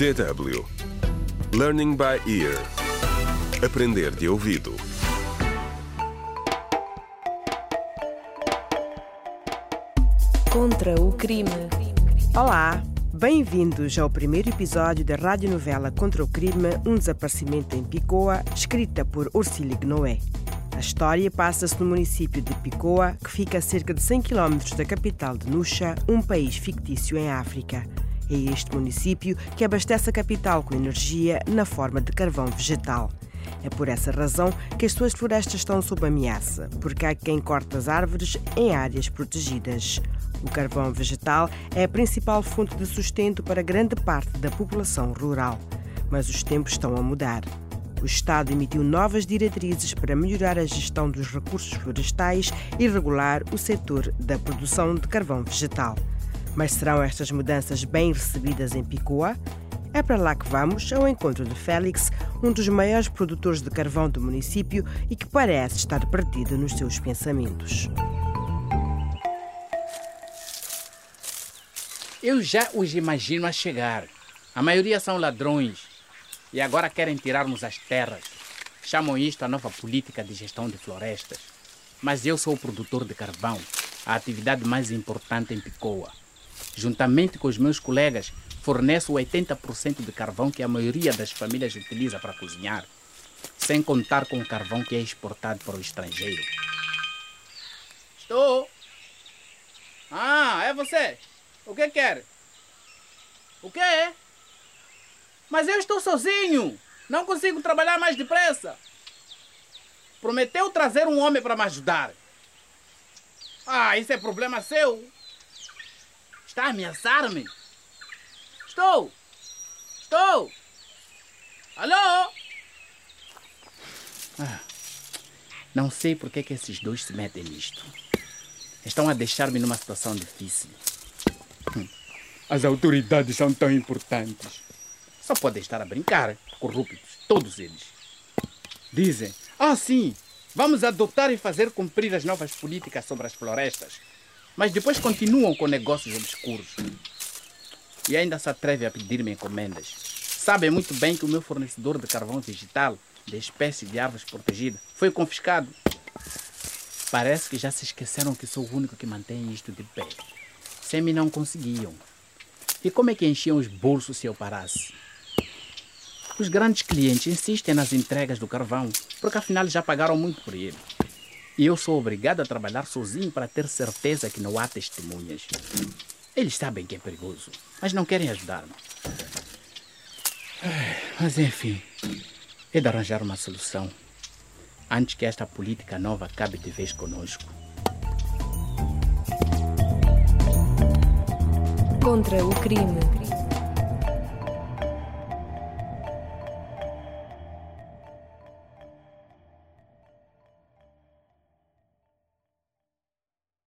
DW Learning by Ear Aprender de ouvido Contra o crime. Olá, bem-vindos ao primeiro episódio da radionovela Contra o Crime, um desaparecimento em Picoa, escrita por Ursílio Noé. A história passa-se no município de Picoa, que fica a cerca de 100 km da capital de Nuxa, um país fictício em África. É este município que abastece a capital com energia na forma de carvão vegetal. É por essa razão que as suas florestas estão sob ameaça, porque há quem corta as árvores em áreas protegidas. O carvão vegetal é a principal fonte de sustento para grande parte da população rural. Mas os tempos estão a mudar. O Estado emitiu novas diretrizes para melhorar a gestão dos recursos florestais e regular o setor da produção de carvão vegetal. Mas serão estas mudanças bem recebidas em Picoa? É para lá que vamos, ao encontro de Félix, um dos maiores produtores de carvão do município e que parece estar perdido nos seus pensamentos. Eu já os imagino a chegar. A maioria são ladrões e agora querem tirar-nos as terras. Chamam isto a nova política de gestão de florestas. Mas eu sou o produtor de carvão, a atividade mais importante em Picoa. Juntamente com os meus colegas, forneço 80% de carvão que a maioria das famílias utiliza para cozinhar, sem contar com o carvão que é exportado para o estrangeiro. Estou. Ah, é você? O que quer? O quê? Mas eu estou sozinho. Não consigo trabalhar mais depressa. Prometeu trazer um homem para me ajudar. Ah, isso é problema seu. Está a ameaçar-me? Estou! Estou! Alô? Ah, não sei por que, que esses dois se metem nisto. Estão a deixar-me numa situação difícil. Hum, As autoridades são tão importantes. Só podem estar a brincar, corruptos, todos eles. Dizem, ah sim, vamos adotar e fazer cumprir as novas políticas sobre as florestas. Mas depois continuam com negócios obscuros. E ainda se atrevem a pedir-me encomendas. Sabem muito bem que o meu fornecedor de carvão vegetal, de espécie de árvores protegida, foi confiscado. Parece que já se esqueceram que sou o único que mantém isto de pé. Sem mim não conseguiam. E como é que enchiam os bolsos se eu parasse? Os grandes clientes insistem nas entregas do carvão, porque afinal já pagaram muito por ele. E eu sou obrigado a trabalhar sozinho para ter certeza que não há testemunhas. Eles sabem que é perigoso, mas não querem ajudar-me. Mas enfim, é de arranjar uma solução antes que esta política nova acabe de vez conosco. Contra o crime.